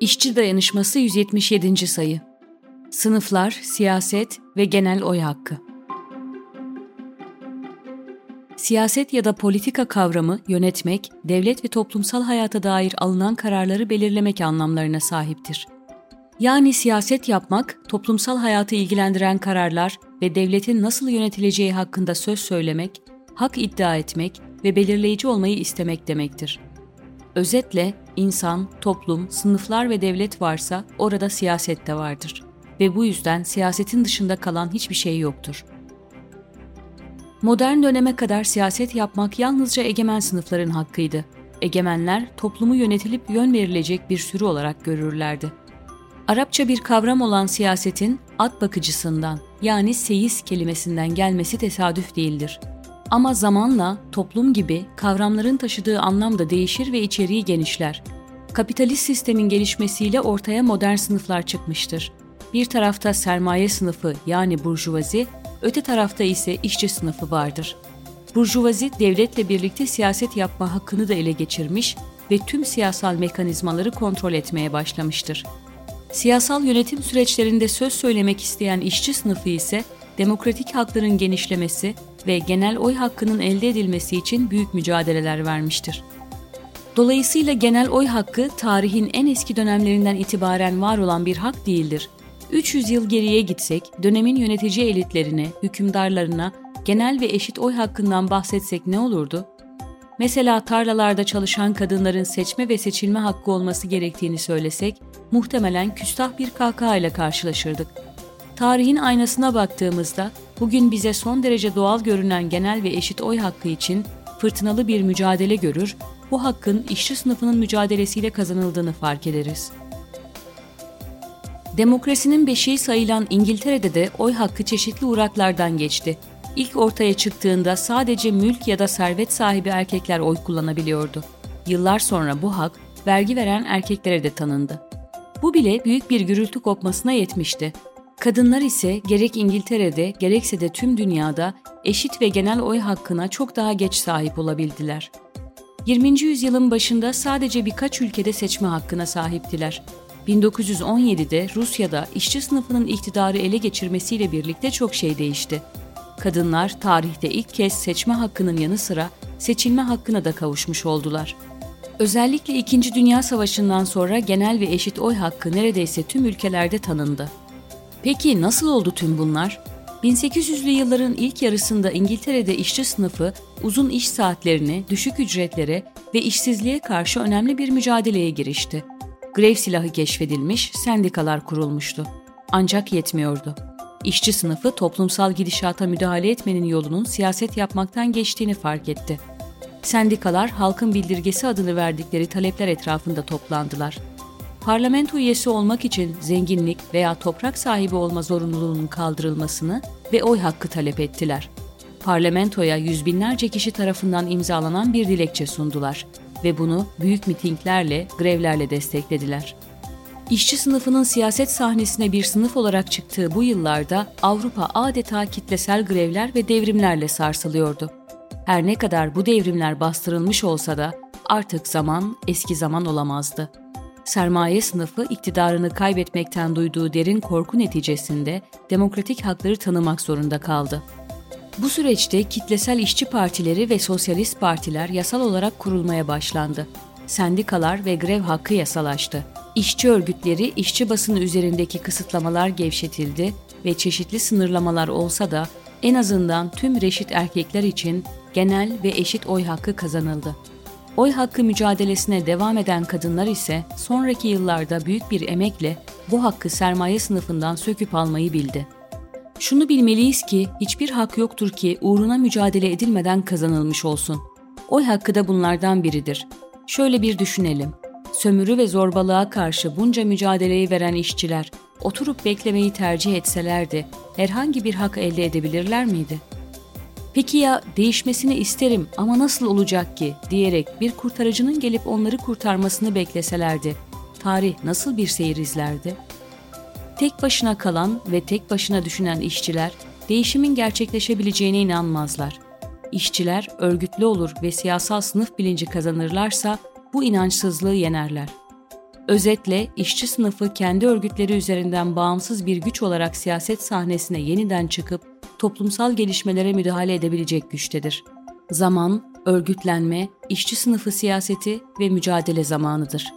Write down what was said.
İşçi Dayanışması 177. sayı. Sınıflar, siyaset ve genel oy hakkı. Siyaset ya da politika kavramı yönetmek, devlet ve toplumsal hayata dair alınan kararları belirlemek anlamlarına sahiptir. Yani siyaset yapmak, toplumsal hayatı ilgilendiren kararlar ve devletin nasıl yönetileceği hakkında söz söylemek, hak iddia etmek ve belirleyici olmayı istemek demektir. Özetle insan, toplum, sınıflar ve devlet varsa orada siyaset de vardır ve bu yüzden siyasetin dışında kalan hiçbir şey yoktur. Modern döneme kadar siyaset yapmak yalnızca egemen sınıfların hakkıydı. Egemenler toplumu yönetilip yön verilecek bir sürü olarak görürlerdi. Arapça bir kavram olan siyasetin at bakıcısından yani seyis kelimesinden gelmesi tesadüf değildir. Ama zamanla toplum gibi kavramların taşıdığı anlam da değişir ve içeriği genişler. Kapitalist sistemin gelişmesiyle ortaya modern sınıflar çıkmıştır. Bir tarafta sermaye sınıfı yani burjuvazi, öte tarafta ise işçi sınıfı vardır. Burjuvazi devletle birlikte siyaset yapma hakkını da ele geçirmiş ve tüm siyasal mekanizmaları kontrol etmeye başlamıştır. Siyasal yönetim süreçlerinde söz söylemek isteyen işçi sınıfı ise demokratik hakların genişlemesi ve genel oy hakkının elde edilmesi için büyük mücadeleler vermiştir. Dolayısıyla genel oy hakkı tarihin en eski dönemlerinden itibaren var olan bir hak değildir. 300 yıl geriye gitsek, dönemin yönetici elitlerine, hükümdarlarına genel ve eşit oy hakkından bahsetsek ne olurdu? Mesela tarlalarda çalışan kadınların seçme ve seçilme hakkı olması gerektiğini söylesek, muhtemelen küstah bir kahkaha ile karşılaşırdık. Tarihin aynasına baktığımızda bugün bize son derece doğal görünen genel ve eşit oy hakkı için fırtınalı bir mücadele görür, bu hakkın işçi sınıfının mücadelesiyle kazanıldığını fark ederiz. Demokrasinin beşiği sayılan İngiltere'de de oy hakkı çeşitli uğraklardan geçti. İlk ortaya çıktığında sadece mülk ya da servet sahibi erkekler oy kullanabiliyordu. Yıllar sonra bu hak vergi veren erkeklere de tanındı. Bu bile büyük bir gürültü kopmasına yetmişti. Kadınlar ise gerek İngiltere'de gerekse de tüm dünyada eşit ve genel oy hakkına çok daha geç sahip olabildiler. 20. yüzyılın başında sadece birkaç ülkede seçme hakkına sahiptiler. 1917'de Rusya'da işçi sınıfının iktidarı ele geçirmesiyle birlikte çok şey değişti. Kadınlar tarihte ilk kez seçme hakkının yanı sıra seçilme hakkına da kavuşmuş oldular. Özellikle İkinci Dünya Savaşı'ndan sonra genel ve eşit oy hakkı neredeyse tüm ülkelerde tanındı. Peki nasıl oldu tüm bunlar? 1800'lü yılların ilk yarısında İngiltere'de işçi sınıfı uzun iş saatlerine, düşük ücretlere ve işsizliğe karşı önemli bir mücadeleye girişti. Grev silahı keşfedilmiş, sendikalar kurulmuştu. Ancak yetmiyordu. İşçi sınıfı toplumsal gidişata müdahale etmenin yolunun siyaset yapmaktan geçtiğini fark etti. Sendikalar halkın bildirgesi adını verdikleri talepler etrafında toplandılar parlamento üyesi olmak için zenginlik veya toprak sahibi olma zorunluluğunun kaldırılmasını ve oy hakkı talep ettiler. Parlamentoya yüz binlerce kişi tarafından imzalanan bir dilekçe sundular ve bunu büyük mitinglerle, grevlerle desteklediler. İşçi sınıfının siyaset sahnesine bir sınıf olarak çıktığı bu yıllarda Avrupa adeta kitlesel grevler ve devrimlerle sarsılıyordu. Her ne kadar bu devrimler bastırılmış olsa da artık zaman eski zaman olamazdı sermaye sınıfı iktidarını kaybetmekten duyduğu derin korku neticesinde demokratik hakları tanımak zorunda kaldı. Bu süreçte kitlesel işçi partileri ve sosyalist partiler yasal olarak kurulmaya başlandı. Sendikalar ve grev hakkı yasalaştı. İşçi örgütleri, işçi basını üzerindeki kısıtlamalar gevşetildi ve çeşitli sınırlamalar olsa da en azından tüm reşit erkekler için genel ve eşit oy hakkı kazanıldı. Oy hakkı mücadelesine devam eden kadınlar ise sonraki yıllarda büyük bir emekle bu hakkı sermaye sınıfından söküp almayı bildi. Şunu bilmeliyiz ki hiçbir hak yoktur ki uğruna mücadele edilmeden kazanılmış olsun. Oy hakkı da bunlardan biridir. Şöyle bir düşünelim. Sömürü ve zorbalığa karşı bunca mücadeleyi veren işçiler oturup beklemeyi tercih etselerdi herhangi bir hak elde edebilirler miydi?'' Peki ya değişmesini isterim ama nasıl olacak ki diyerek bir kurtarıcının gelip onları kurtarmasını bekleselerdi, tarih nasıl bir seyir izlerdi? Tek başına kalan ve tek başına düşünen işçiler değişimin gerçekleşebileceğine inanmazlar. İşçiler örgütlü olur ve siyasal sınıf bilinci kazanırlarsa bu inançsızlığı yenerler. Özetle işçi sınıfı kendi örgütleri üzerinden bağımsız bir güç olarak siyaset sahnesine yeniden çıkıp toplumsal gelişmelere müdahale edebilecek güçtedir. Zaman, örgütlenme, işçi sınıfı siyaseti ve mücadele zamanıdır.